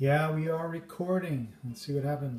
Yeah, we are recording. Let's see what happens.